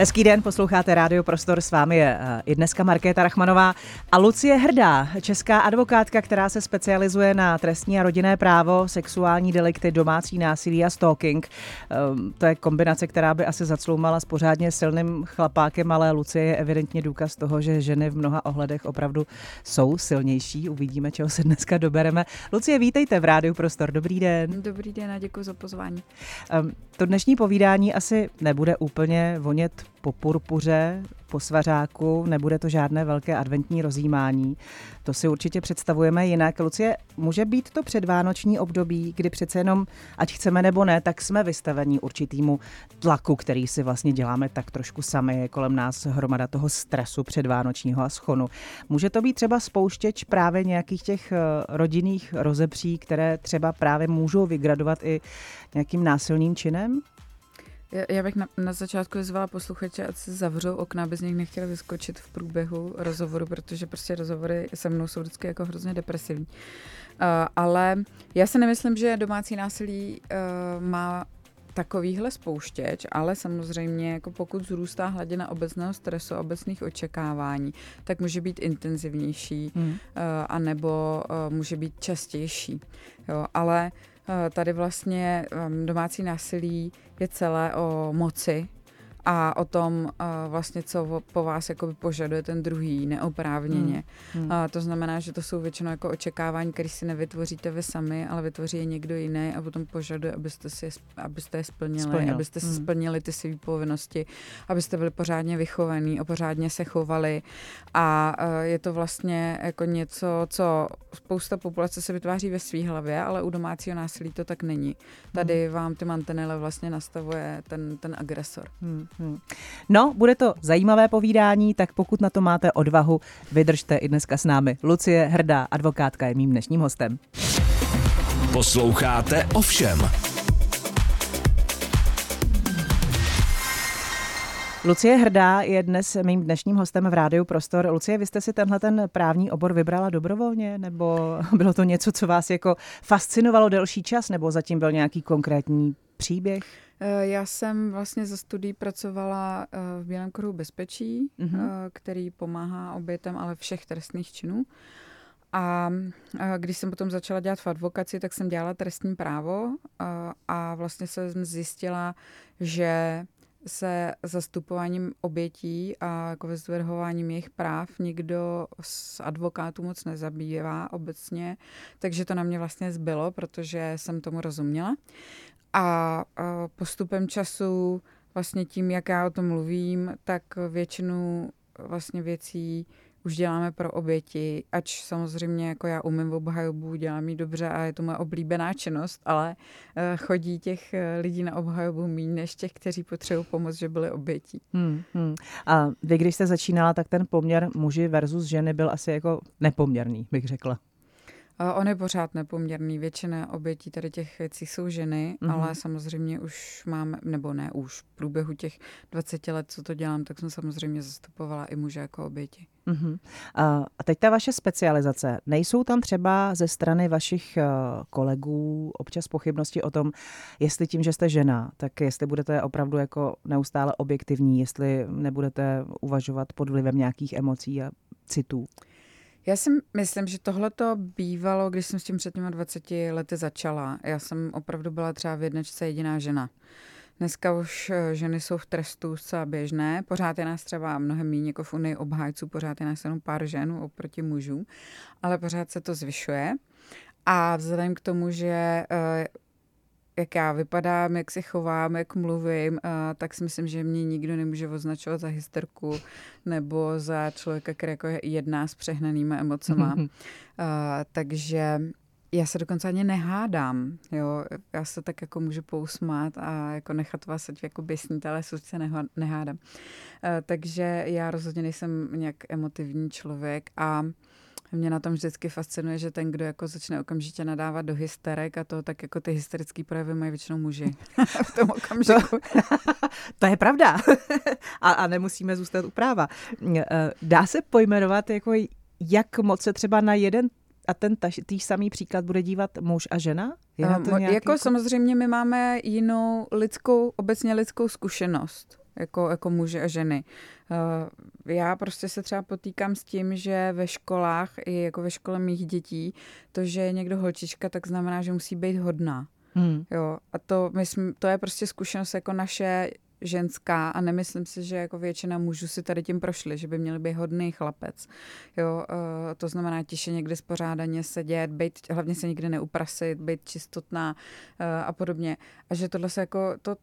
Hezký den, posloucháte Rádio Prostor, s vámi je eh, i dneska Markéta Rachmanová a Lucie Hrdá, česká advokátka, která se specializuje na trestní a rodinné právo, sexuální delikty, domácí násilí a stalking. Ehm, to je kombinace, která by asi zacloumala s pořádně silným chlapákem, ale Lucie je evidentně důkaz toho, že ženy v mnoha ohledech opravdu jsou silnější. Uvidíme, čeho se dneska dobereme. Lucie, vítejte v Rádiu Prostor, dobrý den. Dobrý den a děkuji za pozvání. Ehm, to dnešní povídání asi nebude úplně vonět po purpuře, po svařáku, nebude to žádné velké adventní rozjímání. To si určitě představujeme jinak. Lucie, může být to předvánoční období, kdy přece jenom, ať chceme nebo ne, tak jsme vystaveni určitýmu tlaku, který si vlastně děláme tak trošku sami. Je kolem nás hromada toho stresu předvánočního a schonu. Může to být třeba spouštěč právě nějakých těch eh, rodinných rozepří, které třeba právě můžou vygradovat i nějakým násilným činem? Já bych na, na začátku vyzvala posluchače, ať se zavřou okna, aby z nich nechtěli vyskočit v průběhu rozhovoru, protože prostě rozhovory se mnou jsou vždycky jako hrozně depresivní. Uh, ale já si nemyslím, že domácí násilí uh, má takovýhle spouštěč, ale samozřejmě jako pokud zrůstá hladina obecného stresu, obecných očekávání, tak může být intenzivnější hmm. uh, anebo uh, může být častější. Jo, ale tady vlastně um, domácí násilí je celé o moci, a o tom vlastně, co po vás jakoby požaduje ten druhý neoprávněně. Hmm. A to znamená, že to jsou většinou jako očekávání, které si nevytvoříte vy sami, ale vytvoří je někdo jiný a potom požaduje, abyste, si, abyste je splnili, Splnil. abyste si hmm. splnili ty své povinnosti, abyste byli pořádně vychovaní a pořádně se chovali. A je to vlastně jako něco, co spousta populace se vytváří ve své hlavě, ale u domácího násilí to tak není. Tady hmm. vám ty mantinely vlastně nastavuje ten, ten agresor. Hmm. Hmm. No, bude to zajímavé povídání, tak pokud na to máte odvahu, vydržte i dneska s námi. Lucie Hrdá, advokátka, je mým dnešním hostem. Posloucháte ovšem. Lucie Hrdá je dnes mým dnešním hostem v Rádiu Prostor. Lucie, vy jste si tenhle ten právní obor vybrala dobrovolně, nebo bylo to něco, co vás jako fascinovalo delší čas, nebo zatím byl nějaký konkrétní příběh? Eh, já jsem vlastně za studií pracovala eh, v Bílém kruhu bezpečí, mm-hmm. který pomáhá obětem ale všech trestných činů. A když jsem potom začala dělat v advokaci, tak jsem dělala trestní právo a vlastně jsem zjistila, že se zastupováním obětí a jako vyzdvihováním jejich práv nikdo z advokátů moc nezabývá obecně, takže to na mě vlastně zbylo, protože jsem tomu rozuměla. A postupem času, vlastně tím, jak já o tom mluvím, tak většinu vlastně věcí už děláme pro oběti, ač samozřejmě jako já umím v obhajobu, dělám ji dobře a je to moje oblíbená činnost, ale eh, chodí těch eh, lidí na obhajobu méně než těch, kteří potřebují pomoc, že byli obětí. Hmm, hmm. A vy, když jste začínala, tak ten poměr muži versus ženy byl asi jako nepoměrný, bych řekla. On je pořád nepoměrný. Většina obětí tady těch věcí jsou ženy, mm-hmm. ale samozřejmě už máme, nebo ne už, v průběhu těch 20 let, co to dělám, tak jsem samozřejmě zastupovala i muže jako oběti. Mm-hmm. A teď ta vaše specializace. Nejsou tam třeba ze strany vašich eh, kolegů občas pochybnosti o tom, jestli tím, že jste žena, tak jestli budete opravdu jako neustále objektivní, jestli nebudete uvažovat pod vlivem nějakých emocí a citů? Já si myslím, že tohle to bývalo, když jsem s tím před těmi 20 lety začala. Já jsem opravdu byla třeba v jednačce jediná žena. Dneska už eh, ženy jsou v trestu zcela běžné. Pořád je nás třeba mnohem méně jako v Unii obhájců, pořád je nás jenom pár žen oproti mužům, ale pořád se to zvyšuje. A vzhledem k tomu, že eh, jak já vypadám, jak se chovám, jak mluvím, uh, tak si myslím, že mě nikdo nemůže označovat za hysterku nebo za člověka, který jako jedná s přehnanýma emocema. uh, takže já se dokonce ani nehádám, jo. Já se tak jako můžu pousmát a jako nechat vás ať jako běsnit, ale se nehádám. Uh, takže já rozhodně nejsem nějak emotivní člověk a mě na tom vždycky fascinuje, že ten, kdo jako začne okamžitě nadávat do hysterek a to, tak jako ty hysterické projevy mají většinou muži v tom okamžiku. To, to je pravda. a, a nemusíme zůstat u práva. Eh, dá se pojmenovat, jako jak moc se třeba na jeden a ten týž samý příklad bude dívat muž a žena? Je um, to nějaký... Jako samozřejmě my máme jinou lidskou, obecně lidskou zkušenost jako, jako muže a ženy. Uh, já prostě se třeba potýkám s tím, že ve školách, i jako ve škole mých dětí, to, že je někdo holčička, tak znamená, že musí být hodná. Hmm. Jo, a to, my jsme, to je prostě zkušenost jako naše ženská a nemyslím si, že jako většina mužů si tady tím prošli, že by měli být hodný chlapec. Jo, uh, to znamená tiše někde spořádaně sedět, být, hlavně se nikdy neuprasit, být čistotná uh, a podobně. A že tohle se jako, to,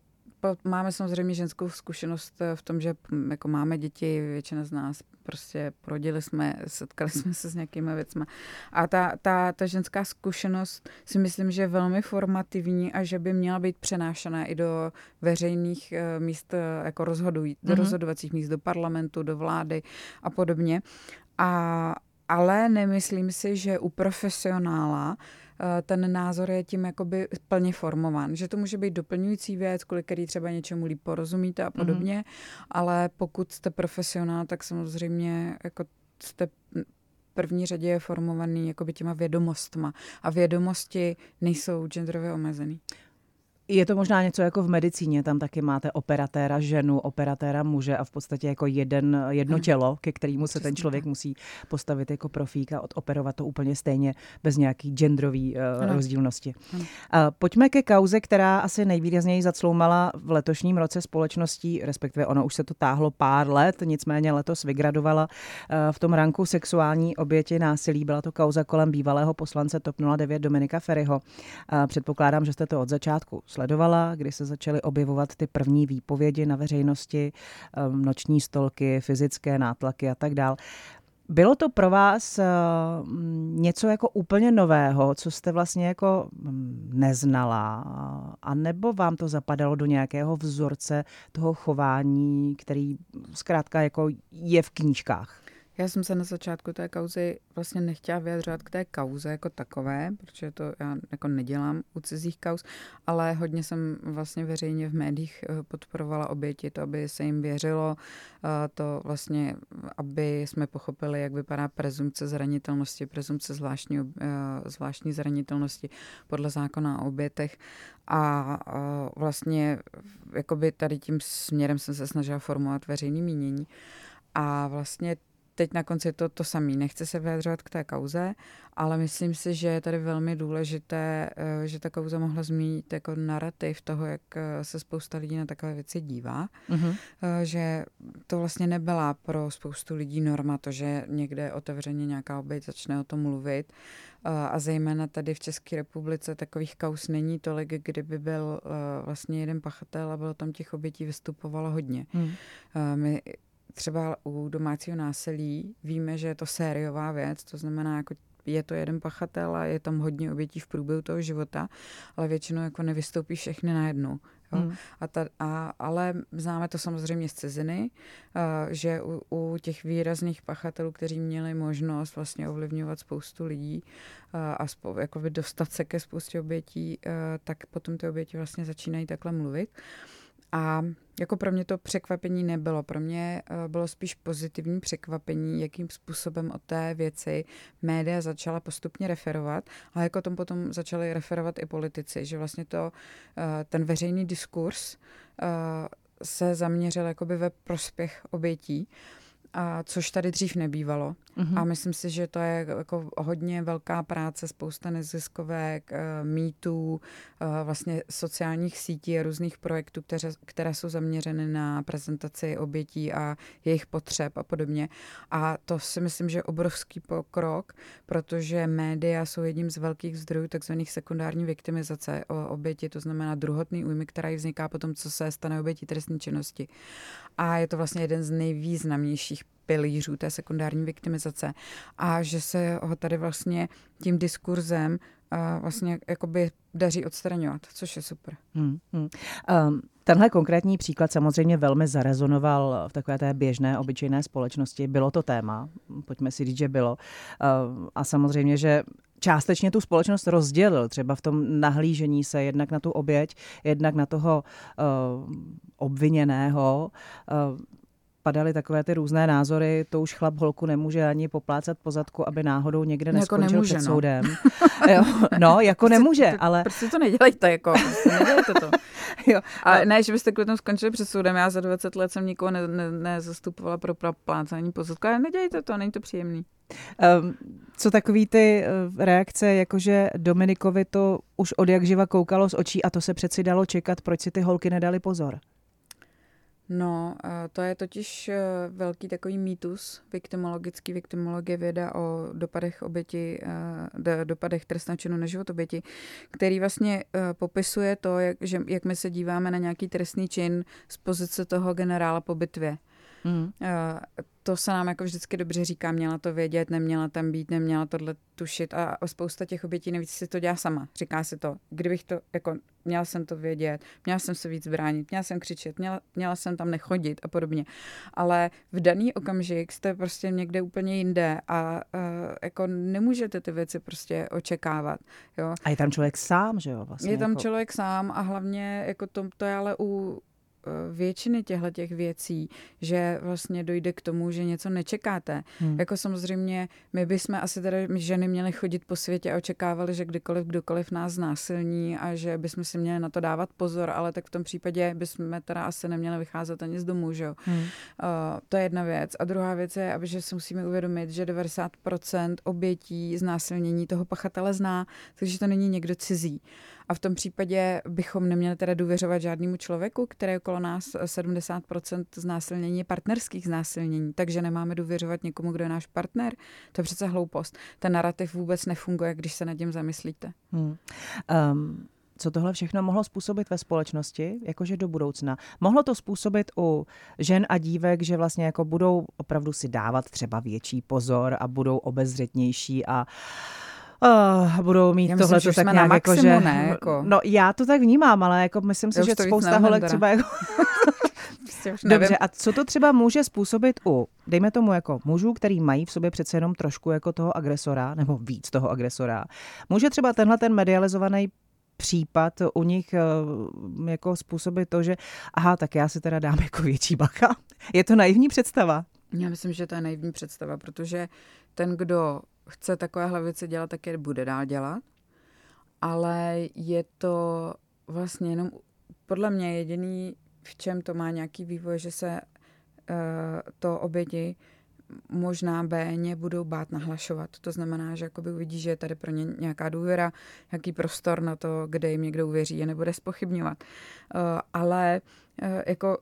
máme samozřejmě ženskou zkušenost eh, v tom, že hm, jako máme děti, většina z nás prostě prodili jsme, setkali jsme se s nějakými věcmi. A ta, ta, ta ženská zkušenost si myslím, že je velmi formativní a že by měla být přenášena i do veřejných eh, míst, eh, jako rozhodují, do mm-hmm. rozhodovacích míst, do parlamentu, do vlády a podobně. A, ale nemyslím si, že u profesionála Eh, ten názor je tím jakoby plně formován. Že to může být doplňující věc, kvůli který třeba něčemu líp porozumíte a mhm. podobně, mm-hmm. ale pokud jste profesionál, tak samozřejmě jako jste první řadě je formovaný jakoby těma vědomostma. A vědomosti nejsou genderově omezený. Je to možná něco jako v medicíně, tam taky máte operatéra ženu, operatéra muže a v podstatě jako jeden, jedno tělo, ke kterému se ten člověk musí postavit jako profík a odoperovat to úplně stejně bez nějaký genderový uh, rozdílnosti. Uh, pojďme ke kauze, která asi nejvýrazněji zacloumala v letošním roce společností, respektive ono už se to táhlo pár let, nicméně letos vygradovala uh, v tom ranku sexuální oběti násilí. Byla to kauza kolem bývalého poslance TOP 09 Dominika Ferryho. Uh, předpokládám, že jste to od začátku sledovala, kdy se začaly objevovat ty první výpovědi na veřejnosti, um, noční stolky, fyzické nátlaky a tak dál. Bylo to pro vás uh, něco jako úplně nového, co jste vlastně jako mm, neznala, a nebo vám to zapadalo do nějakého vzorce toho chování, který zkrátka jako je v knížkách? Já jsem se na začátku té kauzy vlastně nechtěla vyjadřovat k té kauze jako takové, protože to já jako nedělám u cizích kauz, ale hodně jsem vlastně veřejně v médiích eh, podporovala oběti, to, aby se jim věřilo, eh, to vlastně, aby jsme pochopili, jak vypadá prezumce zranitelnosti, prezumce zvláštní, eh, zvláštní zranitelnosti podle zákona o obětech a vlastně jakoby tady tím směrem jsem se snažila formovat veřejný mínění. A vlastně teď na konci to to samé. Nechce se vyjadřovat k té kauze, ale myslím si, že je tady velmi důležité, eh, že ta kauza mohla zmínit jako narrativ toho, jak eh, se spousta lidí na takové věci dívá. Mm-hmm. Že to vlastně nebyla pro spoustu lidí norma, to, že někde otevřeně nějaká oběť začne o tom mluvit. A zejména tady v České republice takových kaus není tolik, kdyby byl vlastně jeden pachatel a bylo tam těch obětí vystupovalo hodně. Mm. My třeba u domácího násilí víme, že je to sériová věc, to znamená, jako je to jeden pachatel a je tam hodně obětí v průběhu toho života, ale většinou jako nevystoupí všechny najednou. Jo? Hmm. A ta, a, ale známe to samozřejmě z ciziny, a, že u, u těch výrazných pachatelů, kteří měli možnost vlastně ovlivňovat spoustu lidí a, a spo, jako dostat se ke spoustě obětí, a, tak potom ty oběti vlastně začínají takhle mluvit. A jako pro mě to překvapení nebylo. Pro mě eh, bylo spíš pozitivní překvapení, jakým způsobem o té věci média začala postupně referovat, ale jako tom potom začali referovat i politici, že vlastně to, eh, ten veřejný diskurs eh, se zaměřil jakoby ve prospěch obětí a což tady dřív nebývalo. Mm-hmm. A myslím si, že to je jako hodně velká práce, spousta neziskovek, eh, mýtů, eh, vlastně sociálních sítí a různých projektů, které, které jsou zaměřeny na prezentaci obětí a jejich potřeb a podobně. A to si myslím, že je obrovský pokrok, protože média jsou jedním z velkých zdrojů takzvaných sekundární viktimizace oběti, to znamená druhotný újmy, která vzniká potom, co se stane obětí trestní činnosti. A je to vlastně jeden z nejvýznamnějších pilířů té sekundární viktimizace a že se ho tady vlastně tím diskurzem a vlastně jakoby daří odstraňovat, což je super. Hmm, hmm. Um, tenhle konkrétní příklad samozřejmě velmi zarezonoval v takové té běžné, obyčejné společnosti. Bylo to téma, pojďme si říct, že bylo. Uh, a samozřejmě, že částečně tu společnost rozdělil, třeba v tom nahlížení se jednak na tu oběť, jednak na toho uh, obviněného. Padaly takové ty různé názory, to už chlap holku nemůže ani poplácat po zadku, aby náhodou někde No, jako neskončil nemůže, před no. soudem. jo, no, jako nemůže, tak, ale... Prostě to nedělejte, jako, prostě nedělejte to. Jo, A ne, že byste kvůli tomu skončili před soudem, já za 20 let jsem nikoho ne, ne, nezastupovala pro plácání po zadku, ale nedělejte to, není to příjemný. Um, co takový ty uh, reakce, jakože Dominikovi to už od jak živa koukalo z očí a to se přeci dalo čekat, proč si ty holky nedali pozor? No, eh, to je totiž eh, velký takový mýtus, viktimologický, viktimologie věda o dopadech oběti, eh, dopadech trestného činu na život oběti, který vlastně popisuje to, jak, že, jak my se díváme na nějaký trestný čin z pozice toho generála po bitvě. Mm. To se nám jako vždycky dobře říká, měla to vědět, neměla tam být, neměla tohle tušit a spousta těch obětí nevíc si to dělá sama. Říká si to, kdybych to, jako měla jsem to vědět, měla jsem se víc bránit, měla jsem křičet, měla, měla jsem tam nechodit a podobně. Ale v daný okamžik jste prostě někde úplně jinde a uh, jako nemůžete ty věci prostě očekávat. Jo. A je tam člověk sám, že jo? Vlastně Je tam jako... člověk sám a hlavně jako to, to je ale u většiny těchto těch věcí, že vlastně dojde k tomu, že něco nečekáte. Hmm. Jako samozřejmě, my bychom asi teda my ženy měly chodit po světě a očekávali, že kdykoliv kdokoliv nás znásilní a že bychom si měli na to dávat pozor, ale tak v tom případě bychom teda asi neměli vycházet ani z domu, že jo. Hmm. Uh, to je jedna věc. A druhá věc je, aby že si musíme uvědomit, že 90% obětí znásilnění toho pachatele zná, takže to není někdo cizí. A v tom případě bychom neměli teda důvěřovat žádnému člověku, který je okolo nás 70% znásilnění je partnerských znásilnění, takže nemáme důvěřovat někomu, kdo je náš partner. To je přece hloupost. Ten narrativ vůbec nefunguje, když se nad tím zamyslíte. Hmm. Um, co tohle všechno mohlo způsobit ve společnosti, jakože do budoucna. Mohlo to způsobit u žen a dívek, že vlastně jako budou opravdu si dávat třeba větší pozor a budou obezřetnější a Uh, budou mít tohle tak nějak jako, že... Ne, jako. No já to tak vnímám, ale jako myslím si, že spousta holek třeba jako... prostě Dobře, a co to třeba může způsobit u, dejme tomu jako mužů, který mají v sobě přece jenom trošku jako toho agresora, nebo víc toho agresora. Může třeba tenhle ten medializovaný případ u nich jako způsobit to, že aha, tak já si teda dám jako větší bacha. Je to naivní představa? Já myslím, že to je naivní představa, protože ten, kdo chce takovéhle věci dělat, tak je bude dál dělat. Ale je to vlastně jenom podle mě jediný, v čem to má nějaký vývoj, že se uh, to oběti možná béně budou bát nahlašovat. To znamená, že jakoby uvidí, že je tady pro ně nějaká důvěra, nějaký prostor na to, kde jim někdo uvěří a nebude spochybňovat. Uh, ale uh, jako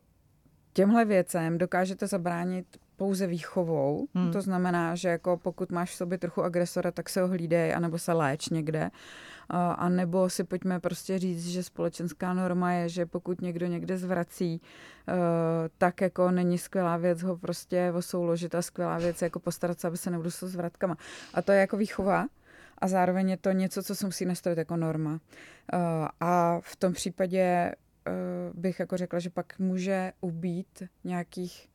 těmhle věcem dokážete zabránit pouze výchovou. Hmm. To znamená, že jako pokud máš v sobě trochu agresora, tak se ho hlídej, anebo se léč někde. A nebo si pojďme prostě říct, že společenská norma je, že pokud někdo někde zvrací, tak jako není skvělá věc ho prostě osouložit a skvělá věc jako postarat se, aby se neudusl s vratkama. A to je jako výchova a zároveň je to něco, co se musí nastavit jako norma. A v tom případě bych jako řekla, že pak může ubít nějakých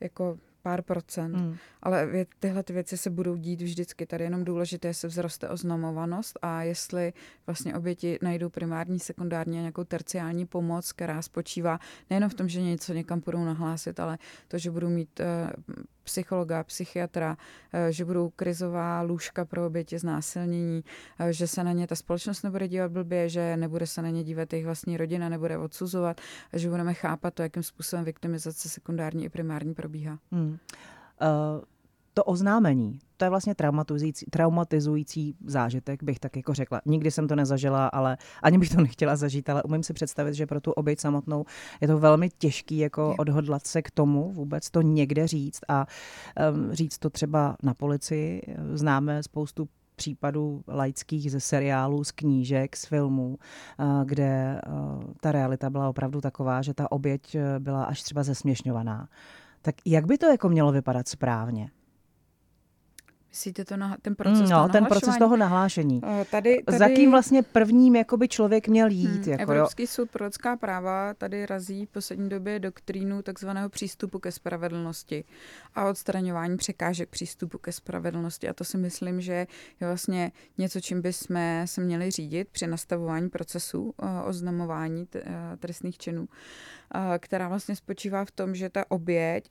jako pár procent. Mm. Ale vě, tyhle ty věci se budou dít vždycky. Tady jenom důležité je, se vzroste oznamovanost a jestli vlastně oběti najdou primární, sekundární a nějakou terciální pomoc, která spočívá nejenom v tom, že něco někam budou nahlásit, ale to, že budou mít uh, psychologa, psychiatra, uh, že budou krizová lůžka pro oběti znásilnění, uh, že se na ně ta společnost nebude dívat blbě, že nebude se na ně dívat jejich vlastní rodina, nebude odsuzovat, že budeme chápat to, jakým způsobem viktimizace sekundární i primární probíhá. Hmm. Uh, to oznámení, to je vlastně traumatizující, traumatizující zážitek, bych tak jako řekla. Nikdy jsem to nezažila, ale ani bych to nechtěla zažít, ale umím si představit, že pro tu oběť samotnou je to velmi těžký jako odhodlat se k tomu, vůbec to někde říct a um, říct to třeba na policii. Známe spoustu případů laických ze seriálů, z knížek, z filmů, kde ta realita byla opravdu taková, že ta oběť byla až třeba zesměšňovaná. Tak jak by to jako mělo vypadat správně? Myslíte to na, ten proces mm, no, ten proces toho nahlášení. Uh, tady, tady, Za kým vlastně prvním jakoby člověk měl jít? Hmm, jako, Evropský jo? soud pro lidská práva tady razí v poslední době doktrínu takzvaného přístupu ke spravedlnosti a odstraňování překážek přístupu ke spravedlnosti. A to si myslím, že je vlastně něco, čím bychom se měli řídit při nastavování procesu uh, oznamování trestných činů, která vlastně spočívá v tom, že ta oběť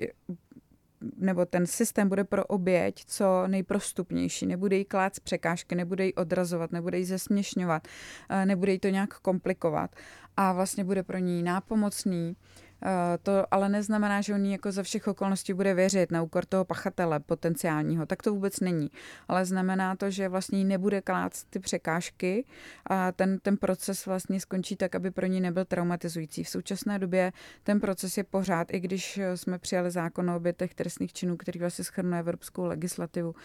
nebo ten systém bude pro oběť co nejprostupnější, nebude jí klát překážky, nebude jí odrazovat, nebude jí zesměšňovat, eh, nebude jí to nějak komplikovat. A vlastně bude pro ní nápomocný, to ale neznamená, že on jako za všech okolností bude věřit na úkor toho pachatele potenciálního. Tak to vůbec není. Ale znamená to, že vlastně nebude klát ty překážky a ten, ten proces vlastně skončí tak, aby pro ní nebyl traumatizující. V současné době ten proces je pořád, i když jsme přijali zákon o obětech trestných činů, který vlastně schrnuje evropskou legislativu,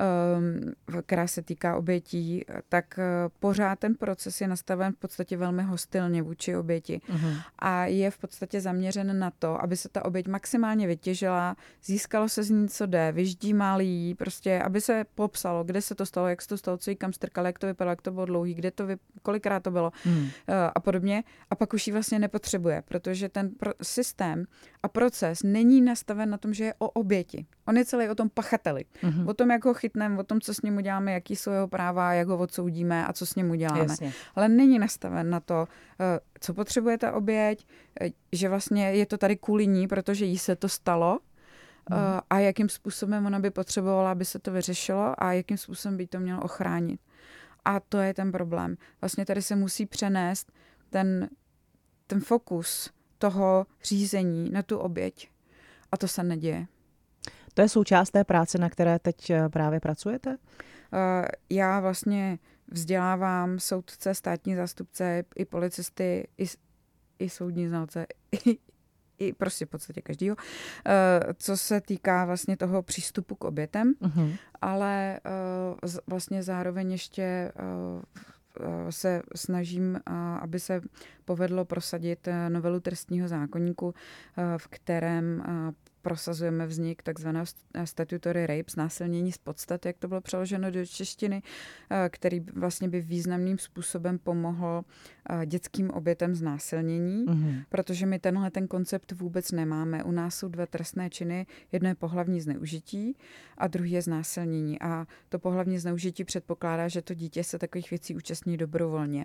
ehm, která se týká obětí, tak eh, pořád ten proces je nastaven v podstatě velmi hostilně vůči oběti. Uh-huh. A je v podstatě za zaměřen na to, aby se ta oběť maximálně vytěžila, získalo se z ní, co jde, vyždímal jí, prostě, aby se popsalo, kde se to stalo, jak se to stalo, co jí kam strkali, jak to vypadalo, jak to bylo dlouhý, kde to vy, kolikrát to bylo hmm. Eh, a podobně. A pak už ji vlastně nepotřebuje, protože ten pro, systém a proces není nastaven na tom, že je o oběti. On je celý o tom pachateli. Mm-hmm. O tom, jak ho chytneme, o tom, co s ním uděláme, jaký jsou jeho práva, jak ho odsoudíme a co s ním uděláme. Jasně. Ale není nastaven na to, eh, co potřebuje ta oběť, eh, že vlastně je to tady kvůli ní, protože jí se to stalo, mm. a jakým způsobem ona by potřebovala, aby se to vyřešilo a jakým způsobem by to mělo ochránit. A to je ten problém. Vlastně tady se musí přenést ten, ten fokus toho řízení na tu oběť. A to se neděje. To je součást té práce, na které teď eh, právě pracujete? Eh, já vlastně vzdělávám soudce, státní zástupce, i policisty, i, i soudní znalce, i, i prostě v podstatě každýho, eh, co se týká vlastně toho přístupu k obětem, uh-huh. ale vlastně zároveň ještě se snažím, aby se povedlo prosadit novelu trestního zákonníku, v kterém prosazujeme vznik takzvaného statutory rape, znásilnění z podstat, jak to bylo přeloženo do češtiny, eh, který vlastně by významným způsobem pomohl eh, dětským obětem znásilnění, mm-hmm. protože my tenhle ten koncept vůbec nemáme. U nás jsou dva trestné činy, jedno je pohlavní zneužití a druhý je znásilnění. A to pohlavní zneužití předpokládá, že to dítě se takových věcí účastní dobrovolně.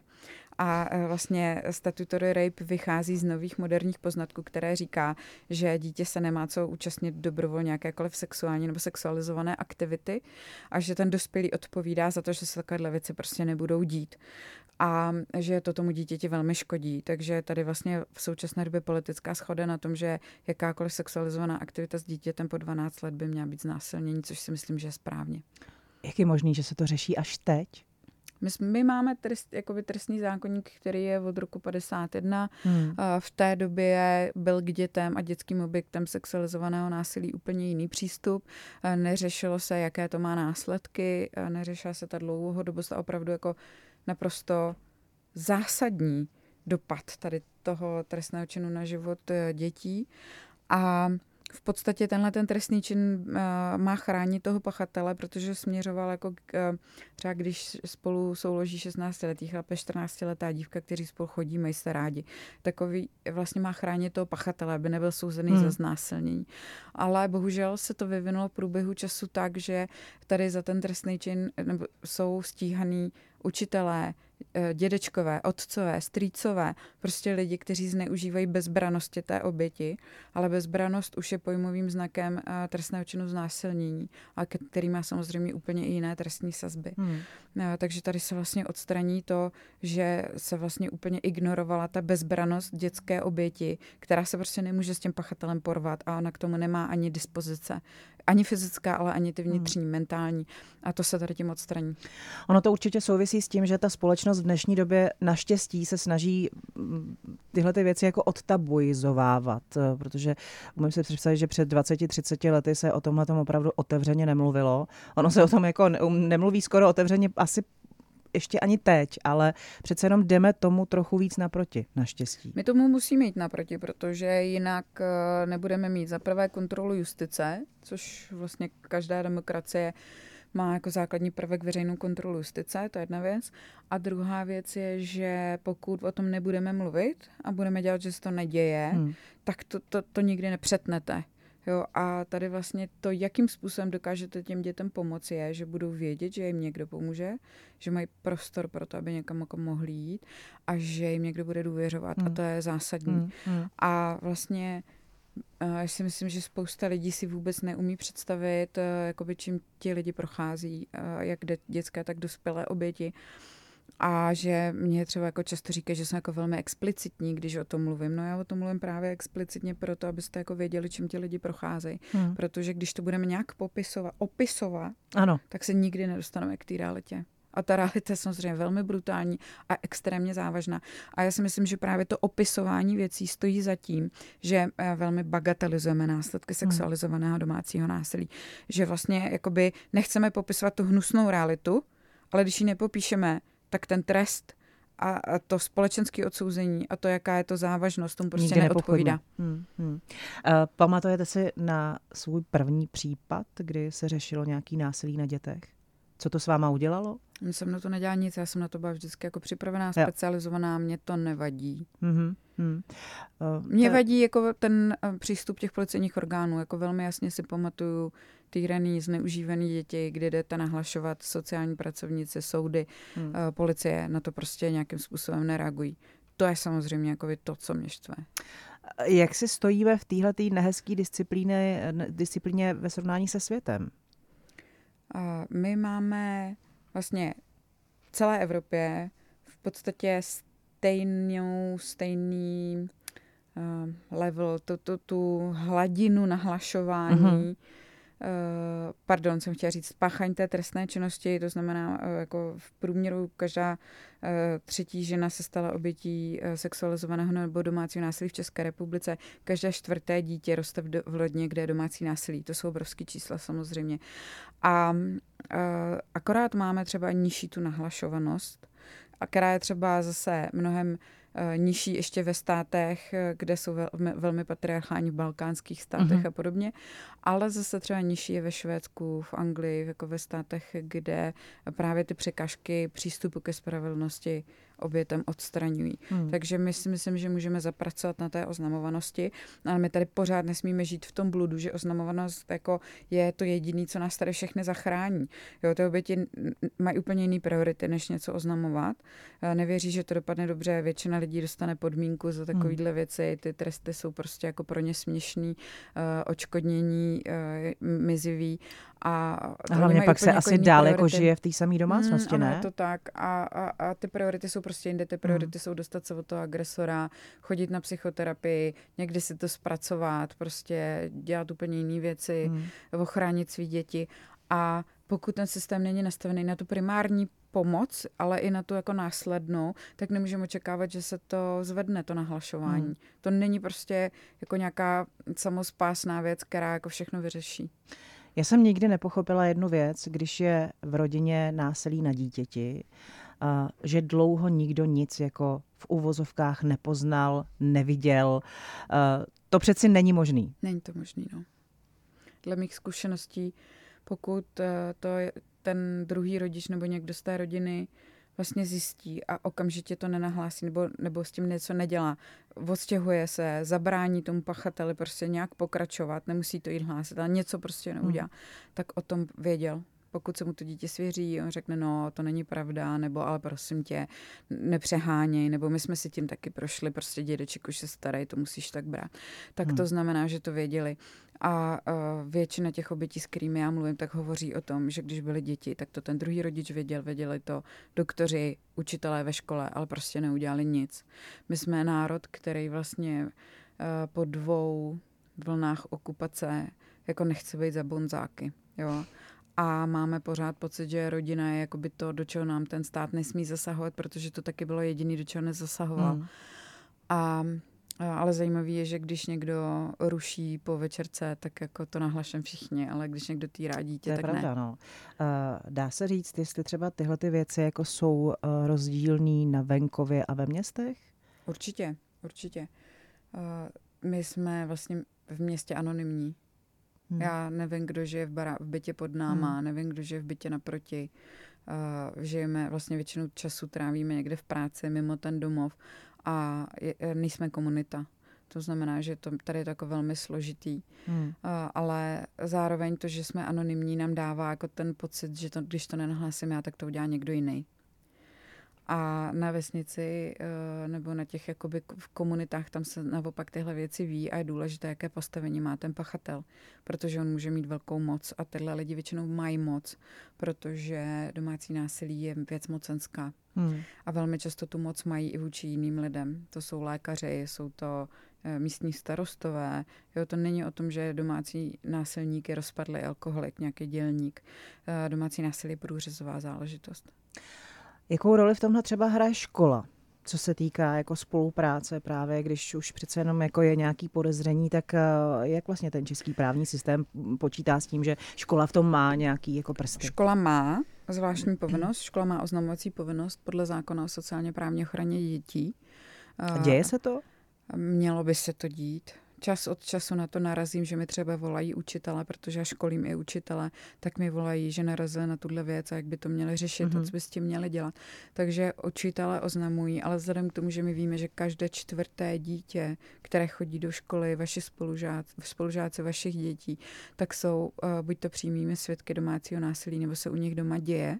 A eh, vlastně statutory rape vychází z nových moderních poznatků, které říká, že dítě se nemá co účastnit dobrovolně jakékoliv sexuální nebo sexualizované aktivity a že ten dospělý odpovídá za to, že se takovéhle věci prostě nebudou dít a že to tomu dítěti velmi škodí. Takže tady vlastně v současné době politická schoda na tom, že jakákoliv sexualizovaná aktivita s dítětem po 12 let by měla být znásilnění, což si myslím, že je správně. Jak je možný, že se to řeší až teď? My, my máme trest, jakoby trestní zákonník, který je od roku 51. Hmm. V té době byl k dětem a dětským objektem sexualizovaného násilí úplně jiný přístup. Neřešilo se, jaké to má následky, neřešila se ta dlouhodobost a opravdu jako naprosto zásadní dopad tady toho trestného činu na život e, dětí. A v podstatě tenhle ten trestný čin uh, má chránit toho pachatele, protože směřoval jako k, uh, třeba když spolu souloží 16 letý chlap 14 letá dívka, kteří spolu chodí, mají se rádi. Takový vlastně má chránit toho pachatele, aby nebyl souzený hmm. za znásilnění. Ale bohužel se to vyvinulo v průběhu času tak, že tady za ten trestný čin nebo jsou stíhaný učitelé, Eh, dědečkové, otcové, strýcové, prostě lidi, kteří zneužívají bezbranosti té oběti, ale bezbranost už je pojmovým znakem eh, trestného činu znásilnění, a který má samozřejmě úplně i jiné trestní sazby. Hmm. Eh, takže tady se vlastně odstraní to, že se vlastně úplně ignorovala ta bezbranost dětské oběti, která se prostě nemůže s tím pachatelem porvat a ona k tomu nemá ani dispozice ani fyzická, ale ani ty vnitřní, hmm. mentální. A to se tady tím odstraní. Ono to určitě souvisí s tím, že ta společnost v dnešní době naštěstí se snaží mm, tyhle ty věci jako odtabuizovávat, eh, protože umím si představit, že před 20-30 lety se o tomhle tom opravdu otevřeně nemluvilo. Ono se o tom jako nemluví skoro otevřeně asi ještě ani teď, ale přece jenom jdeme tomu trochu víc naproti, naštěstí. My tomu musíme jít naproti, protože jinak eh, nebudeme mít za prvé kontrolu justice, což vlastně každá demokracie má jako základní prvek veřejnou kontrolu justice, to je jedna věc. A druhá věc je, že pokud o tom nebudeme mluvit a budeme dělat, že se to neděje, hmm. tak to, to, to nikdy nepřetnete. Jo, a tady vlastně to, jakým způsobem dokážete těm dětem pomoci, je, že budou vědět, že jim někdo pomůže, že mají prostor pro to, aby někam jako mohli jít a že jim někdo bude důvěřovat. Hmm. A to je zásadní. Hmm. Hmm. A vlastně já si myslím, že spousta lidí si vůbec neumí představit, eh, jakoby čím ti lidi prochází, eh, jak dětské, tak dospělé oběti. A že mě třeba jako často říká, že jsem jako velmi explicitní, když o tom mluvím. No já o tom mluvím právě explicitně proto, abyste jako věděli, čím ti lidi procházejí. Hmm. Protože když to budeme nějak popisovat, opisovat, ano. tak se nikdy nedostaneme k té realitě. A ta realita je samozřejmě velmi brutální a extrémně závažná. A já si myslím, že právě to opisování věcí stojí za tím, že eh, velmi bagatelizujeme následky hmm. sexualizovaného domácího násilí. Že vlastně jakoby nechceme popisovat tu hnusnou realitu, ale když ji nepopíšeme, tak ten trest a, a to společenské odsouzení a to, jaká je to závažnost, tomu prostě Nikdy neodpovídá. Hmm, hmm. Uh, pamatujete si na svůj první případ, kdy se řešilo nějaký násilí na dětech? Co to s váma udělalo? Mě jsem na to nedělala nic, já jsem na to byla vždycky jako připravená, specializovaná, mě to nevadí. Mm-hmm. Hmm. Uh, mě to... vadí jako ten uh, přístup těch policejních orgánů, jako velmi jasně si pamatuju týraný, zneužívaný děti, kdy jdete nahlašovat sociální pracovnice, soudy, hmm. uh, policie na to prostě nějakým způsobem nereagují. To je samozřejmě jako to, co mě štve. Jak si stojíme v téhle nehezké disciplíně, disciplíně ve srovnání se světem? My máme vlastně celé Evropě v podstatě stejnou, stejný uh, level, tu, tu, tu hladinu nahlašování, uh-huh. Uh, pardon, jsem chtěla říct, páchaní té trestné činnosti, to znamená, uh, jako v průměru každá uh, třetí žena se stala obětí sexualizovaného nebo domácího násilí v České republice. Každé čtvrté dítě roste v, lodně, kde je domácí násilí. To jsou obrovské čísla samozřejmě. A akorát máme třeba nižší tu nahlašovanost, a která je třeba zase mnohem Eh, nižší ještě ve státech, eh, kde jsou velmi, velmi patriarchální v balkánských státech mm-hmm. a podobně, ale zase třeba nižší je ve Švédsku, v Anglii, jako ve státech, kde právě ty překažky přístupu ke spravedlnosti obětem odstraňují. Hmm. Takže my si myslím, že můžeme zapracovat na té oznamovanosti, ale my tady pořád nesmíme žít v tom bludu, že oznamovanost jako je to jediné, co nás tady všechny zachrání. Jo, ty oběti mají úplně jiné priority, než něco oznamovat. Eh, nevěří, že to dopadne dobře, většina lidí dostane podmínku za takovéhle hmm. věci, ty tresty jsou prostě jako pro ně směšný, uh, očkodnění, uh, mizivý a hlavně pak se asi dál jako žije v té samé domácnosti, hmm, ne? Ano, to tak. A, a, a ty priority jsou prostě jinde. Ty hmm. priority hmm. jsou dostat se od toho agresora, chodit na psychoterapii, někdy si to zpracovat, prostě dělat úplně jiné věci, hmm. ochránit svý děti. A pokud ten systém není nastavený na tu primární pomoc, ale i na tu jako následnou, tak nemůžeme očekávat, že se to zvedne, to nahlašování. Hmm. To není prostě jako nějaká samospásná věc, která jako všechno vyřeší. Já jsem nikdy nepochopila jednu věc, když je v rodině násilí na dítěti, že dlouho nikdo nic jako v uvozovkách nepoznal, neviděl. To přeci není možný. Není to možný, no. Dle mých zkušeností, pokud e, to je ten druhý rodič nebo někdo z té rodiny vlastně zjistí a okamžitě to nenahlásí nebo, nebo s tím něco nedělá. Odstěhuje se, zabrání tomu pachateli prostě nějak pokračovat, nemusí to jít hlásit, ale něco prostě neudělá. Hmm. Tak o tom věděl pokud se mu to dítě svěří, on řekne, no, to není pravda, nebo ale prosím tě, nepřeháněj, nebo my jsme si tím taky prošli, prostě dědeček už se starý, to musíš tak brát. Tak hmm. to znamená, že to věděli. A uh, většina těch obětí, s kterými já mluvím, tak hovoří o tom, že když byly děti, tak to ten druhý rodič věděl, věděli to doktoři, učitelé ve škole, ale prostě neudělali nic. My jsme národ, který vlastně uh, po dvou vlnách okupace jako nechce být za bonzáky. Jo? A máme pořád pocit, že rodina je jakoby to, do čeho nám ten stát nesmí zasahovat, protože to taky bylo jediný, do čeho nezasahoval. Hmm. A ale zajímavé je, že když někdo ruší po večerce, tak jako to nahlašem všichni, ale když někdo týrá dítě, to tak pravda, ne. No. Dá se říct, jestli třeba tyhle ty věci jako jsou rozdílný na venkově a ve městech? Určitě, určitě. My jsme vlastně v městě anonymní. Hmm. Já nevím, kdo žije v, bara, v bytě pod náma, hmm. nevím, kdo žije v bytě naproti. Uh, žijeme, vlastně většinu času trávíme někde v práci, mimo ten domov a je, nejsme komunita. To znamená, že to tady je to jako velmi složitý. Hmm. Uh, ale zároveň to, že jsme anonymní, nám dává jako ten pocit, že to, když to nenahlásím já, tak to udělá někdo jiný. A na vesnici uh, nebo na těch jakoby v komunitách tam se naopak tyhle věci ví a je důležité, jaké postavení má ten pachatel, protože on může mít velkou moc a tyhle lidi většinou mají moc, protože domácí násilí je věc mocenská. Hmm. A velmi často tu moc mají i vůči jiným lidem. To jsou lékaři, jsou to Eh, místní starostové. Jo, to není o tom, že domácí násilník je rozpadlý alkoholik, nějaký dělník. Eh, domácí násilí je průřezová záležitost. Jakou roli v tomhle třeba hraje škola? co se týká jako spolupráce právě, když už přece jenom jako je nějaký podezření, tak eh, jak vlastně ten český právní systém počítá s tím, že škola v tom má nějaký jako prsty? Škola má zvláštní povinnost, škola má oznamovací povinnost podle zákona o sociálně právní ochraně dětí. A děje se to? Mělo by se to dít. Čas od času na to narazím, že mi třeba volají učitele, protože já školím i učitele, tak mi volají, že narazili na tuhle věc a jak by to měli řešit, mm-hmm. co by s tím měli dělat. Takže učitele oznamují, ale vzhledem k tomu, že my víme, že každé čtvrté dítě, které chodí do školy, vaši spolužáci, spolužáci vašich dětí, tak jsou uh, buď to přímými svědky domácího násilí, nebo se u nich doma děje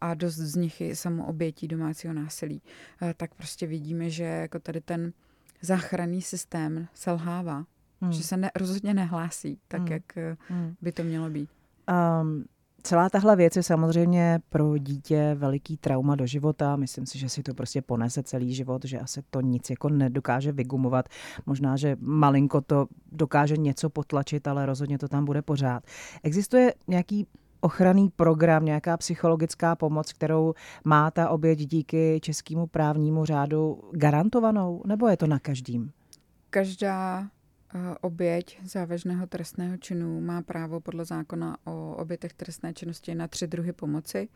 a dost z nich je samoobětí domácího násilí, tak prostě vidíme, že jako tady ten záchranný systém selhává, hmm. že se ne, rozhodně nehlásí tak, hmm. jak eh, hmm. by to mělo být. Um, celá tahle věc je samozřejmě pro dítě veliký trauma do života. Myslím si, že si to prostě ponese celý život, že asi to nic jako nedokáže vygumovat. Možná, že malinko to dokáže něco potlačit, ale rozhodně to tam bude pořád. Existuje nějaký ochranný program, nějaká psychologická pomoc, kterou má ta oběť díky českému právnímu řádu garantovanou, nebo je to na každým? Každá eh, oběť závažného trestného činu má právo podle zákona o obětech trestné činnosti na tři druhy pomoci.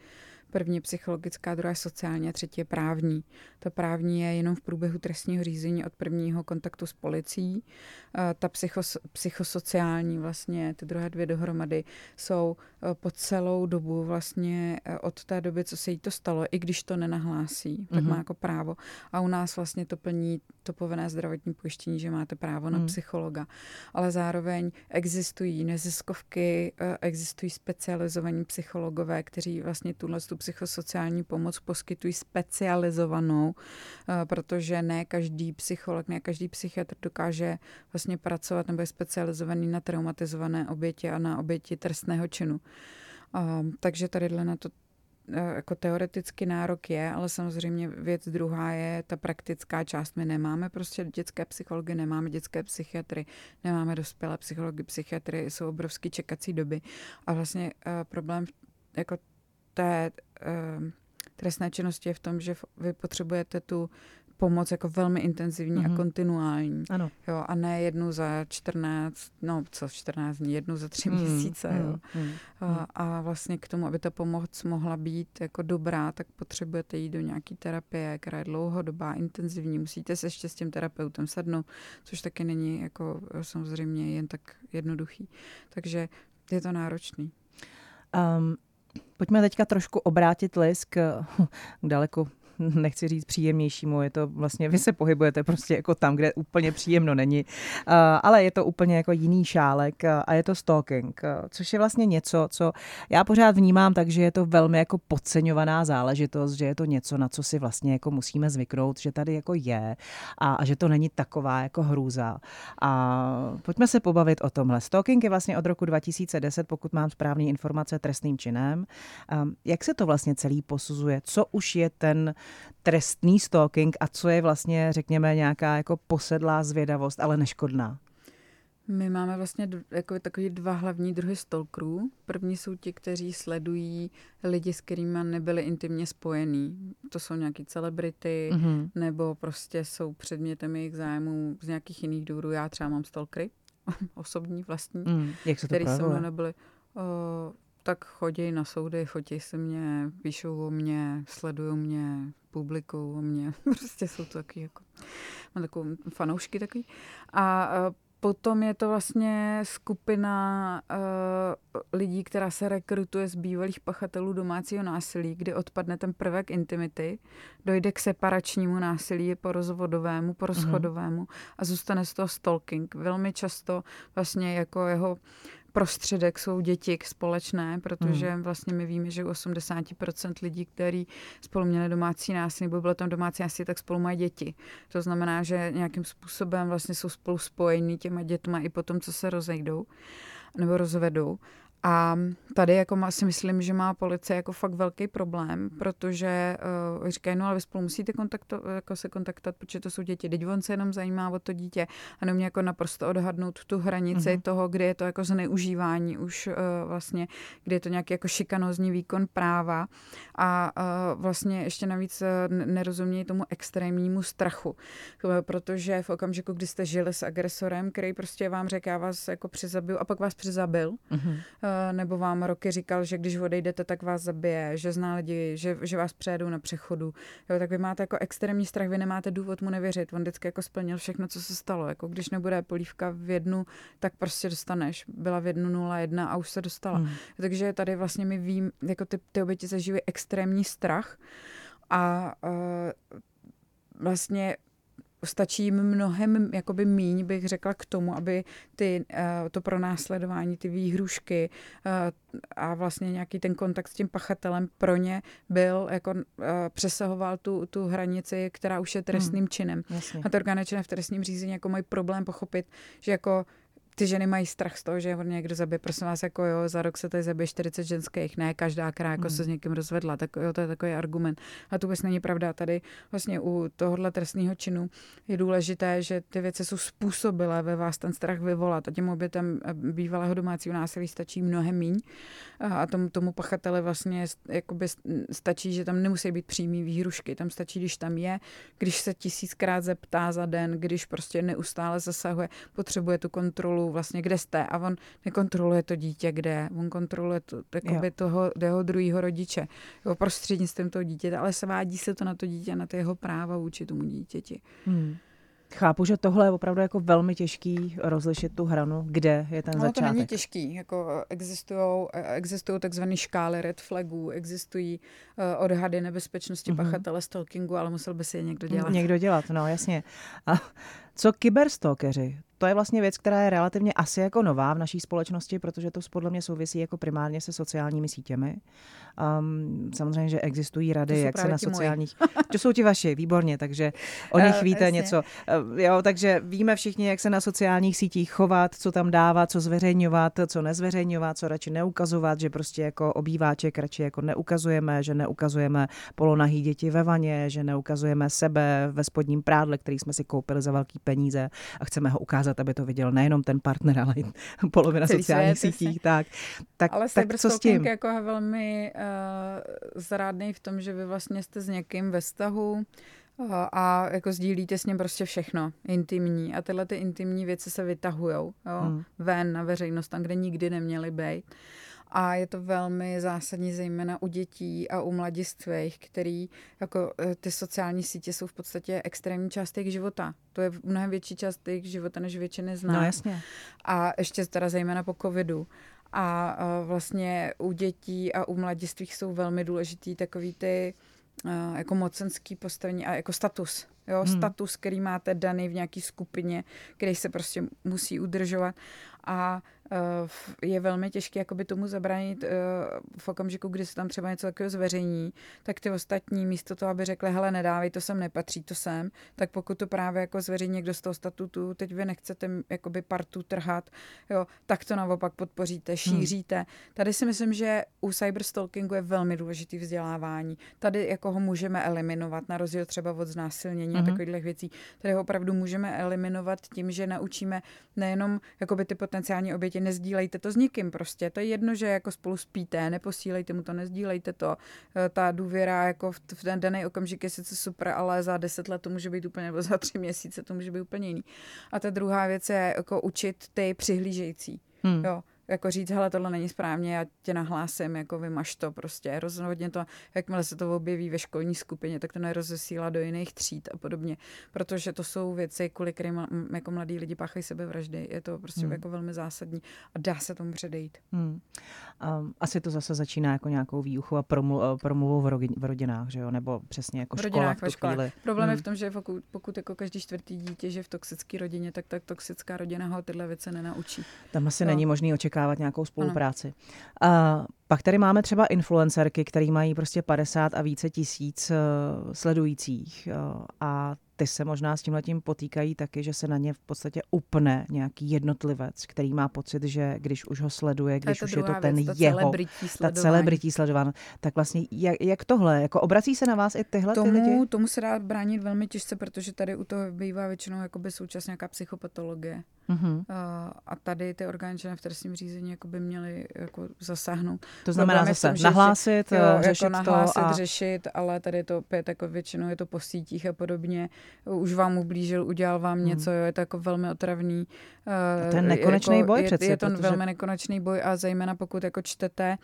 První psychologická, druhá sociální a třetí je právní. Ta právní je jenom v průběhu trestního řízení od prvního kontaktu s policií. Eh, ta psychos, psychosociální vlastně, ty druhé dvě dohromady, jsou eh, po celou dobu vlastně eh, od té doby, co se jí to stalo, i když to nenahlásí, mm-hmm. tak má mhm. jako právo. A u nás vlastně to plní to povinné zdravotní pojištění, že máte právo na mm. psychologa. Ale zároveň existují neziskovky, existují specializovaní psychologové, kteří vlastně tuhle tu psychosociální pomoc poskytují specializovanou, eh, protože ne každý psycholog, ne každý psychiatr dokáže vlastně pracovat nebo je specializovaný na traumatizované oběti a na oběti trestného činu. Ehm, takže tady na to eh, jako teoreticky nárok je, ale samozřejmě věc druhá je ta praktická část. My nemáme prostě dětské psychology, nemáme dětské psychiatry, nemáme dospělé psychology, psychiatry, jsou obrovské čekací doby. A vlastně uh, problém jako té trestné činnosti je v tom, že vy potřebujete tu pomoc jako velmi intenzivní mm-hmm. a mhm. kontinuální. Ano. Jo, a ne jednu za 14, no co 14 dní, jednu za tři mm, měsíce. Mm, jo. Mm, a, a vlastně k tomu, aby ta pomoc mohla být jako dobrá, tak potřebujete jít do nějaké terapie, která je dlouhodobá, intenzivní. Musíte se ještě s tím terapeutem sednout, což taky není jako samozřejmě jen tak jednoduchý. Takže je to náročný. Um, Pojďme teďka trošku obrátit list k daleko nechci říct příjemnějšímu, je to vlastně, vy se pohybujete prostě jako tam, kde úplně příjemno není, ale je to úplně jako jiný šálek a je to stalking, což je vlastně něco, co já pořád vnímám, takže je to velmi jako podceňovaná záležitost, že je to něco, na co si vlastně jako musíme zvyknout, že tady jako je a, a že to není taková jako hrůza. A pojďme se pobavit o tomhle. Stalking je vlastně od roku 2010, pokud mám správné informace, trestným činem. Jak se to vlastně celý posuzuje? Co už je ten trestný stalking a co je vlastně, řekněme, nějaká jako posedlá zvědavost, ale neškodná? My máme vlastně jako takový dva hlavní druhy stalkerů. První jsou ti, kteří sledují lidi, s kterými nebyli intimně spojení. To jsou nějaký celebrity, mm-hmm. nebo prostě jsou předmětem jejich zájmu z nějakých jiných důvodů. Já třeba mám stalkery, osobní, vlastní, mm, jak se to který se mnou nebyli. Uh, tak chodí na soudy, fotí se mě, píšou o mě, sledují mě, publikují o mě. prostě jsou to taky jako, mám takovou fanoušky takový. A potom je to vlastně skupina uh, lidí, která se rekrutuje z bývalých pachatelů domácího násilí, kdy odpadne ten prvek intimity, dojde k separačnímu násilí, po rozvodovému, po rozchodovému mm-hmm. a zůstane z toho stalking. Velmi často vlastně jako jeho prostředek jsou děti společné, protože hmm. vlastně my víme, že u 80% lidí, kteří spolu měli domácí násilí, nebo bylo tam domácí násilí, tak spolu mají děti. To znamená, že nějakým způsobem vlastně jsou spolu spojení těma dětma i potom, co se rozejdou nebo rozvedou. A tady jako má, si myslím, že má policie jako fakt velký problém, protože uh, říkají, no ale vy spolu musíte kontakto, jako se kontaktovat, protože to jsou děti. Teď on se jenom zajímá o to dítě a neumí jako naprosto odhadnout tu hranici uh-huh. toho, kde je to jako zneužívání už uh, vlastně, kde je to nějaký jako šikanozní výkon práva a uh, vlastně ještě navíc uh, nerozumějí tomu extrémnímu strachu, protože v okamžiku, kdy jste žili s agresorem, který prostě vám řekl, já vás jako přizabiju a pak vás přizabil, Eh, nebo vám roky říkal, že když odejdete, tak vás zabije, že zná lidi, že, že vás přejedou na přechodu, jo, tak vy máte jako extrémní strach, vy nemáte důvod mu nevěřit. On vždycky jako splnil všechno, co se stalo. Jako když nebude polívka v jednu, tak prostě dostaneš. Byla v jednu nula jedna a už se dostala. Hmm. Takže tady vlastně my vím, jako ty, ty oběti zažívají extrémní strach a uh, vlastně stačí jim mnohem jakoby míň, bych řekla, k tomu, aby ty, eh, to pronásledování, ty výhrušky eh, a vlastně nějaký ten kontakt s tím pachatelem pro ně byl, jako eh, přesahoval tu, tu hranici, která už je trestným hmm. činem. Jasně. A to orgány v trestním řízení jako mají problém pochopit, že jako ty ženy mají strach z toho, že on někdo zabije. Prosím vás, jako jo, za rok se tady zabije 40 ženských, ne každá, která jako hmm. se s někým rozvedla. Tak jo, to je takový argument. A to vůbec není pravda. Tady vlastně u tohohle trestního činu je důležité, že ty věci jsou způsobilé ve vás ten strach vyvolat. A těm obětem eh, bývalého domácího násilí stačí mnohem míň. A tomu, tomu pachateli vlastně jakoby stačí, že tam nemusí být přímý výhrušky. Tam stačí, když tam je, když se tisíckrát zeptá za den, když prostě neustále zasahuje, potřebuje tu kontrolu vlastně kde jste a on nekontroluje to dítě, kde, on kontroluje to, jakoby toho, jeho druhého rodiče, jo, prostřednictvím toho dítěte, ale svádí se to na to dítě, na ty jeho práva vůči tomu dítěti. Hmm. Chápu, že tohle je opravdu jako velmi těžký rozlišit tu hranu, kde je ten no, začátek. to není těžký. Jako existují, existují takzvané škály red flagů, existují uh, odhady nebezpečnosti mm-hmm. pachatele stalkingu, ale musel by si je někdo dělat. Někdo dělat, no jasně. A co kyberstalkeři? to je vlastně věc, která je relativně asi jako nová v naší společnosti, protože to podle mě souvisí jako primárně se sociálními sítěmi. Um, samozřejmě, že existují rady, jak se na sociálních... to jsou ti vaši, výborně, takže o nich uh, víte jasně. něco. Uh, jo, takže víme všichni, jak se na sociálních sítích chovat, co tam dávat, co zveřejňovat, co nezveřejňovat, co radši neukazovat, že prostě jako obýváček radši jako neukazujeme, že neukazujeme polonahý děti ve vaně, že neukazujeme sebe ve spodním prádle, který jsme si koupili za velký peníze a chceme ho ukázat, aby to viděl nejenom ten partner, ale i polovina Celý sociálních svět, sítích. Tak, tak, ale tak co s tím? jako je velmi uh, zrádný v tom, že vy vlastně jste s někým ve vztahu, a jako sdílíte s ním prostě všechno intimní a tyhle ty intimní věci se vytahujou hmm. ven na veřejnost, tam, kde nikdy neměly být. A je to velmi zásadní, zejména u dětí a u mladistvých, který jako e, ty sociální sítě jsou v podstatě extrémní část jejich života. To je mnohem větší část jejich života, než většiny z nás. No jasně. A ještě teda zejména po covidu. A vlastně u dětí a u mladistvých jsou velmi důležitý takový ty jako mocenský postavení a jako status. Jo, hmm. status, který máte daný v nějaké skupině, který se prostě musí udržovat. A je velmi těžké jakoby tomu zabránit eh, v okamžiku, kdy se tam třeba něco takového zveřejní, tak ty ostatní místo toho, aby řekli, hele, nedávej, to sem nepatří, to sem, tak pokud to právě jako zveřejní někdo z toho statutu, teď vy nechcete jakoby partu trhat, jo, tak to naopak podpoříte, hmm. šíříte. Hmm. Tady si myslím, že u cyberstalkingu je velmi důležitý vzdělávání. Tady jako ho můžeme eliminovat, na rozdíl třeba od znásilnění hmm. a takových věcí. Tady ho opravdu můžeme eliminovat tím, že naučíme nejenom jakoby ty potenciální oběti nezdílejte to s nikým prostě. To je jedno, že jako spolu spíte, neposílejte mu to, nezdílejte to. Eh, ta důvěra jako v, ten daný okamžik je sice super, ale za deset let to může být úplně, nebo za tři měsíce to může být úplně jiný. A ta druhá věc je jako učit ty přihlížející. Hmm. Jo, jako říct, hele, tohle není správně, já tě nahlásím, jako vymaž to prostě. Rozhodně to, jakmile se to objeví ve školní skupině, tak to nerozesílá do jiných tříd a podobně. Protože to jsou věci, kvůli kterým jako mladí lidi páchají sebevraždy. Je to prostě hmm. jako velmi zásadní a dá se tomu předejít. Hmm. Um, asi to zase začíná jako nějakou výuchu a promlu, eh, promluvou v, rodin, v rodinách, že jo? Nebo přesně jako v škola v tu chvíli. Problém hmm. je v tom, že pokud, pokud jako každý čtvrtý dítě, že v toxické rodině, tak tak toxická rodina ho tyhle věci nenaučí. Tam asi no. není možný očekávat nějakou spolupráci. A pak tady máme třeba influencerky, které mají prostě 50 a více tisíc uh, sledujících uh, a ty se možná s tím letím potýkají taky, že se na ně v podstatě upne nějaký jednotlivec, který má pocit, že když už ho sleduje, když už je to ten věc, jeho, ta celebrití sledován, tak vlastně jak, jak tohle, jako obrací se na vás i tyhle tomu, ty lidi? Tomu se dá bránit velmi těžce, protože tady u toho bývá většinou jakoby současně nějaká psychopatologie. Uh-huh. A tady ty orgány v trestním řízení jako by měly jako zasáhnout. To znamená zase tom, nahlásit, že, jo, jako řešit jako nahlásit, to. A... řešit, ale tady to opět jako většinou je to po sítích a podobně. Už vám ublížil, udělal vám hmm. něco, jo, je to jako velmi otravný. A ten nekonečný jako, boj je, přece. Je to protože... velmi nekonečný boj a zejména pokud jako čtete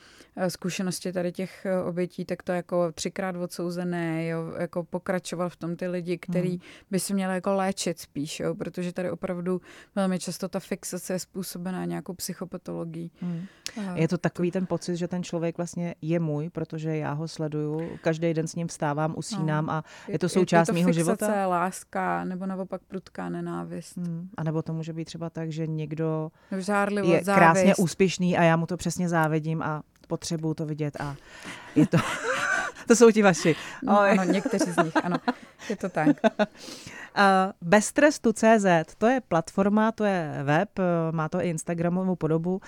zkušenosti tady těch obětí, tak to jako třikrát odsouzené, jo, jako pokračovat v tom ty lidi, který hmm. by si měli jako léčit spíš, jo, protože tady opravdu velmi často ta fixace je způsobená nějakou psychopatologií. Hmm. Je to takový ten pocit, že ten člověk vlastně je můj, protože já ho sleduju, každý den s ním vstávám, usínám no. a je to součást mého života. láska nebo naopak prudká nenávist. Hmm. A nebo to může být třeba tak, že někdo Žárlivost, je závist. krásně úspěšný a já mu to přesně závidím a potřebuju to vidět a je to... to jsou ti vaši. No, ano, někteří z nich, ano. Je to tak. Beztrestu.cz, to je platforma, to je web, má to i Instagramovou podobu,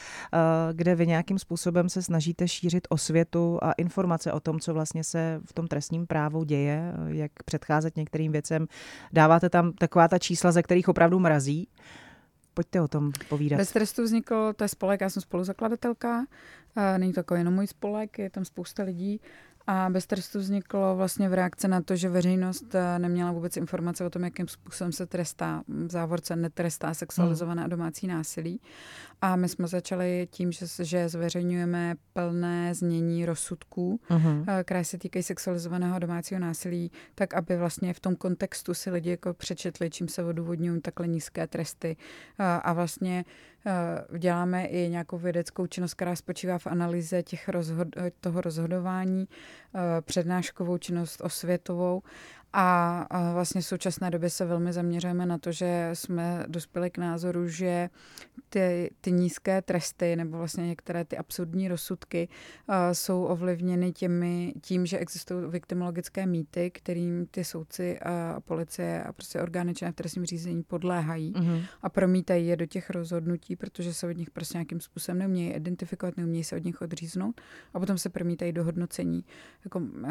kde vy nějakým způsobem se snažíte šířit osvětu a informace o tom, co vlastně se v tom trestním právu děje, jak předcházet některým věcem. Dáváte tam taková ta čísla, ze kterých opravdu mrazí. Pojďte o tom povídat. Bez trestu vznikl, to je spolek, já jsem spoluzakladatelka, není to jako jenom můj spolek, je tam spousta lidí a bez trestu vzniklo vlastně v reakci na to, že veřejnost eh, neměla vůbec informace o tom, jakým způsobem se trestá, v závorce netrestá sexualizované a domácí násilí. A my jsme začali tím, že, že zveřejňujeme plné znění rozsudků, uh-huh. které se týkají sexualizovaného domácího násilí, tak aby vlastně v tom kontextu si lidi jako přečetli, čím se odůvodňují takhle nízké tresty. A vlastně Eh, děláme i nějakou vědeckou činnost, která spočívá v analýze těch rozhod- toho rozhodování, eh, přednáškovou činnost osvětovou a vlastně v současné době se velmi zaměřujeme na to, že jsme dospěli k názoru, že ty, ty nízké tresty nebo vlastně některé ty absurdní rozsudky uh, jsou ovlivněny těmi, tím, že existují viktimologické mýty, kterým ty soudci a policie a prostě orgány činné v trestním řízení podléhají mm-hmm. a promítají je do těch rozhodnutí, protože se od nich prostě nějakým způsobem neumějí identifikovat, neumějí se od nich odříznout a potom se promítají do hodnocení. Jako, uh,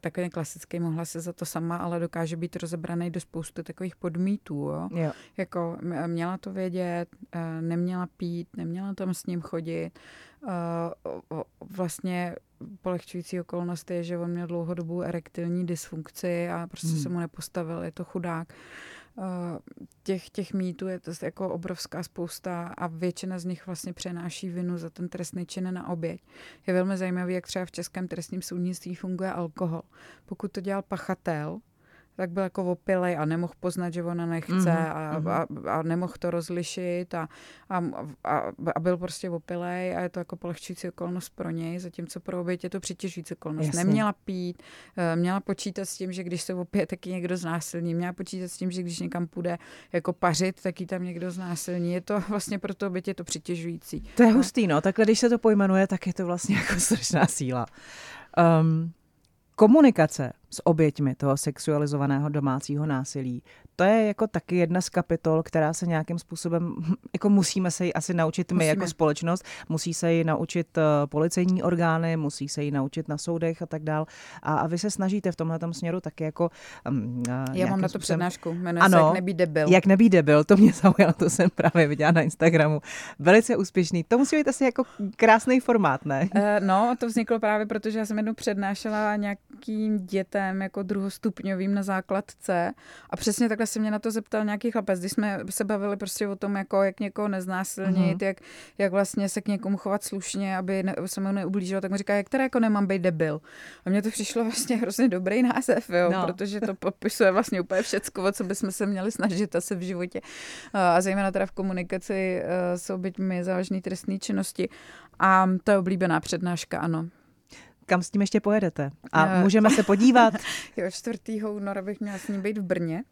takový klasický mohla se za to sama sama, ale dokáže být rozebraný do spousty takových podmítů. Jo? Jo. Jako měla to vědět, eh, neměla pít, neměla tam s ním chodit. Eh, vlastně polehčující okolnost je, že on měl dlouhodobou erektilní dysfunkci a prostě hmm. se mu nepostavil, je to chudák. Eh, těch, těch mýtů je to jako obrovská spousta a většina z nich vlastně přenáší vinu za ten trestný čin na oběť. Je velmi zajímavé, jak třeba v českém trestním soudnictví funguje alkohol. Pokud to dělal pachatel, tak byl jako opilej a nemohl poznat, že ona nechce mm-hmm. a, mhm. a, a nemohl to rozlišit a, a, a, a byl prostě opilej a je to jako polehčující okolnost pro něj, zatímco pro oběť je to přitěžující okolnost. Jasně. Neměla pít, eh, měla počítat s tím, že když se opije, tak ji někdo znásilní, měla počítat s tím, že když někam půjde jako pařit, tak ji tam někdo znásilní. Je to vlastně pro to oběť je to přitěžující. To je hustý, no. Takhle, když se to pojmenuje, tak je to vlastně jako strašná síla. Um, komunikace s oběťmi toho sexualizovaného domácího násilí. To je jako taky jedna z kapitol, která se nějakým způsobem, jako musíme se ji asi naučit my musíme. jako společnost, musí se ji naučit uh, policejní orgány, musí se ji naučit na soudech a tak dál. A, a vy se snažíte v tomhle směru taky jako... Um, Já mám na to způsobem... přednášku, jmenuje ano, se Jak nebýt debil. Jak nebýt debil, to mě zaujalo, to jsem právě viděla na Instagramu. Velice úspěšný. To musí být asi jako krásný formát, ne? Uh, no, to vzniklo právě proto, že já jsem jednou přednášela nějakým dětem jako druhostupňovým na základce a přesně takhle se mě na to zeptal nějaký chlapec, když jsme se bavili prostě o tom, jako jak někoho neznásilnit, mm-hmm. jak, jak vlastně se k někomu chovat slušně, aby ne, se mu neublížilo, tak mi říká, jak teda jako nemám být debil. A mně to přišlo vlastně hrozně dobrý název, jo, no. protože to popisuje vlastně úplně všecko, o co bychom se měli snažit asi v životě. A zejména teda v komunikaci eh, s oběťmi závažné trestné činnosti. A to je oblíbená přednáška, ano. Kam s tím ještě pojedete? A můžeme se podívat? jo, 4. února bych měla s ním být v Brně.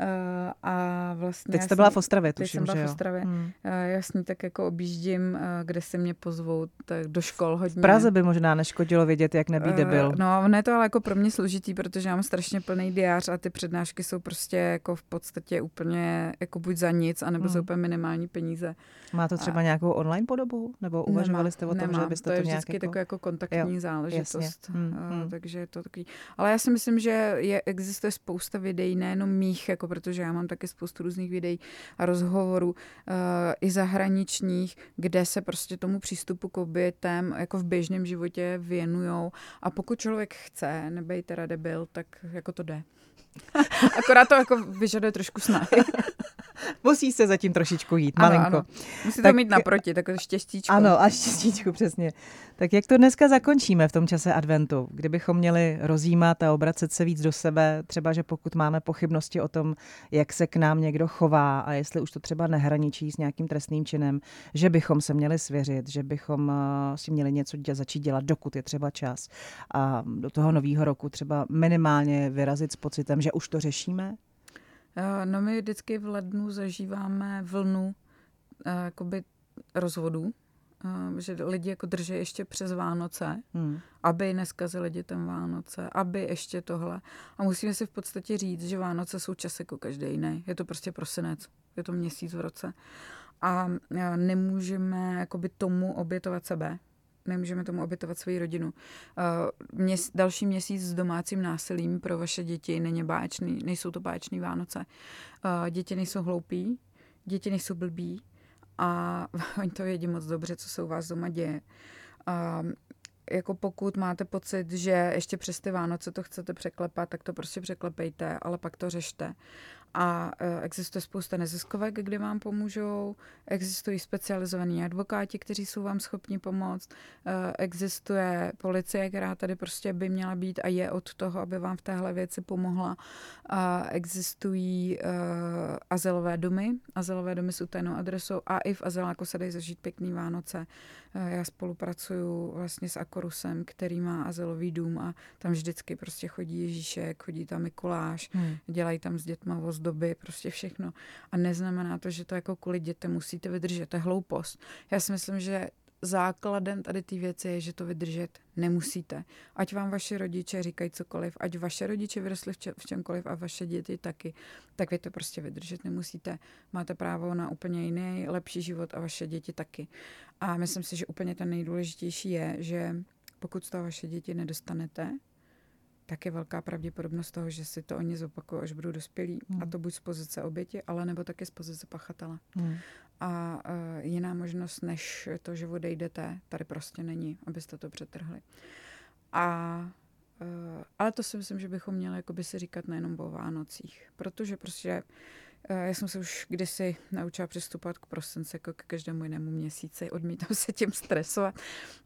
Uh, a vlastně teď jste byla v Ostravě, tuším, jsem byla že jo? v Ostravě. Hmm. Uh, jasný, tak jako objíždím, uh, kde se mě pozvou, tak do škol hodně. V Praze by možná neškodilo vědět, jak nebýt debil. No, ne to ale jako pro mě složitý, protože já mám strašně plný diář a ty přednášky jsou prostě jako v podstatě úplně jako buď za nic, anebo hmm. za úplně minimální peníze. Má to třeba a... nějakou online podobu? Nebo uvažovali nemá, jste o tom, nemá. že byste to, to je vždycky nějak jako... jako kontaktní jo, záležitost. Hmm, hmm. Takže je to takový. Ale já si myslím, že je, existuje spousta videí, nejenom mých, jako protože já mám tak taky spoustu různých videí a rozhovorů uh, i zahraničních, kde se prostě tomu přístupu k obětem jako v běžném životě věnujou. A pokud člověk chce, nebej teda debil, tak jako to jde. Akorát to jako vyžaduje trošku snahy. Musí se zatím trošičku jít, ano, malinko. Ano. Musí tak, to mít naproti, takové štěstíčko. Ano, a štěstíčku, přesně. Tak jak to dneska zakončíme v tom čase adventu? Kdybychom měli rozjímat a obracet se víc do sebe, třeba, že pokud máme pochybnosti o tom, jak se k nám někdo chová a jestli už to třeba nehraničí s nějakým trestným činem, že bychom se měli svěřit, že bychom eh, si měli něco dě- začít dělat, dokud je třeba čas. A do toho nového roku třeba minimálně vyrazit s pocitem, že už to řešíme? Eh, no my vždycky v lednu zažíváme vlnu uh, jakoby rozvodů, že lidi jako drží ještě přes Vánoce, hmm. aby neskazili dětem Vánoce, aby ještě tohle. A musíme si v podstatě říct, že Vánoce jsou čas jako každý jiný. Je to prostě prosinec, je to měsíc v roce. A nemůžeme jakoby tomu obětovat sebe, nemůžeme tomu obětovat svoji rodinu. Uh, měs, další měsíc s domácím násilím pro vaše děti není báječný, nejsou to báječný Vánoce. Uh, děti nejsou hloupí, děti nejsou blbí a oni to vědí moc dobře, co se u vás doma děje. Uh, jako pokud máte pocit, že ještě přes ty Vánoce to chcete překlepat, tak to prostě překlepejte, ale pak to řešte. A e, existuje spousta neziskovek, kde vám pomůžou, existují specializovaní advokáti, kteří jsou vám schopni pomoct, e, existuje policie, která tady prostě by měla být a je od toho, aby vám v téhle věci pomohla. Existují e, azylové domy, azylové domy s utajenou adresou a i v azyláku se dají zažít pěkný Vánoce. Já spolupracuju vlastně s Akorusem, který má azylový dům a tam vždycky prostě chodí Ježíšek, chodí tam Mikuláš, hmm. dělají tam s dětma ozdoby, prostě všechno. A neznamená to, že to jako kvůli dětem musíte vydržet. To je hloupost. Já si myslím, že základem tady ty věci je, že to vydržet nemusíte. Ať vám vaše rodiče říkají cokoliv, ať vaše rodiče vyrostli v, v čemkoliv a vaše děti taky, tak vy to prostě vydržet nemusíte. Máte právo na úplně jiný, lepší život a vaše děti taky. A myslím si, že úplně ten nejdůležitější je, že pokud z toho vaše děti nedostanete, tak je velká pravděpodobnost toho, že si to oni zopakují, až budou dospělí. Hmm. A to buď z pozice oběti, ale nebo taky z pozice pachatele. Hmm. A uh, jiná možnost, než to, že odejdete, tady prostě není, abyste to přetrhli. A uh, ale to si myslím, že bychom měli jakoby si říkat nejenom o Vánocích, protože prostě Eh, já jsem se už kdysi naučila přistupovat k prosinci jako k každému jinému měsíci, odmítám se tím stresovat.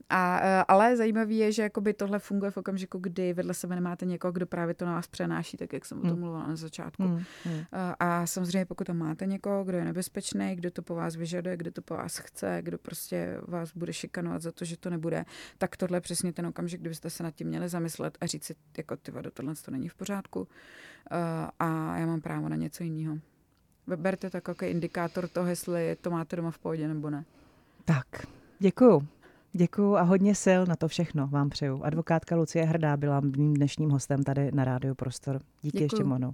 A, eh, ale zajímavé je, že jakoby tohle funguje v okamžiku, kdy vedle sebe nemáte někoho, kdo právě to na vás přenáší, tak jak jsem o tom hmm. mluvila na začátku. Hmm. Hmm. Eh, a samozřejmě pokud tam máte někoho, kdo je nebezpečný, kdo to po vás vyžaduje, kdo to po vás chce, kdo prostě vás bude šikanovat za to, že to nebude, tak tohle je přesně ten okamžik, kdybyste se nad tím měli zamyslet a říct si, jako ty tohle to není v pořádku a já mám právo na něco jiného. Berte to jako indikátor toho, jestli to máte doma v pohodě nebo ne. Tak, děkuju. Děkuju a hodně sil na to všechno vám přeju. Advokátka Lucie Hrdá byla mým dnešním hostem tady na Rádiu Prostor. Díky Děkuju. ještě, Mono.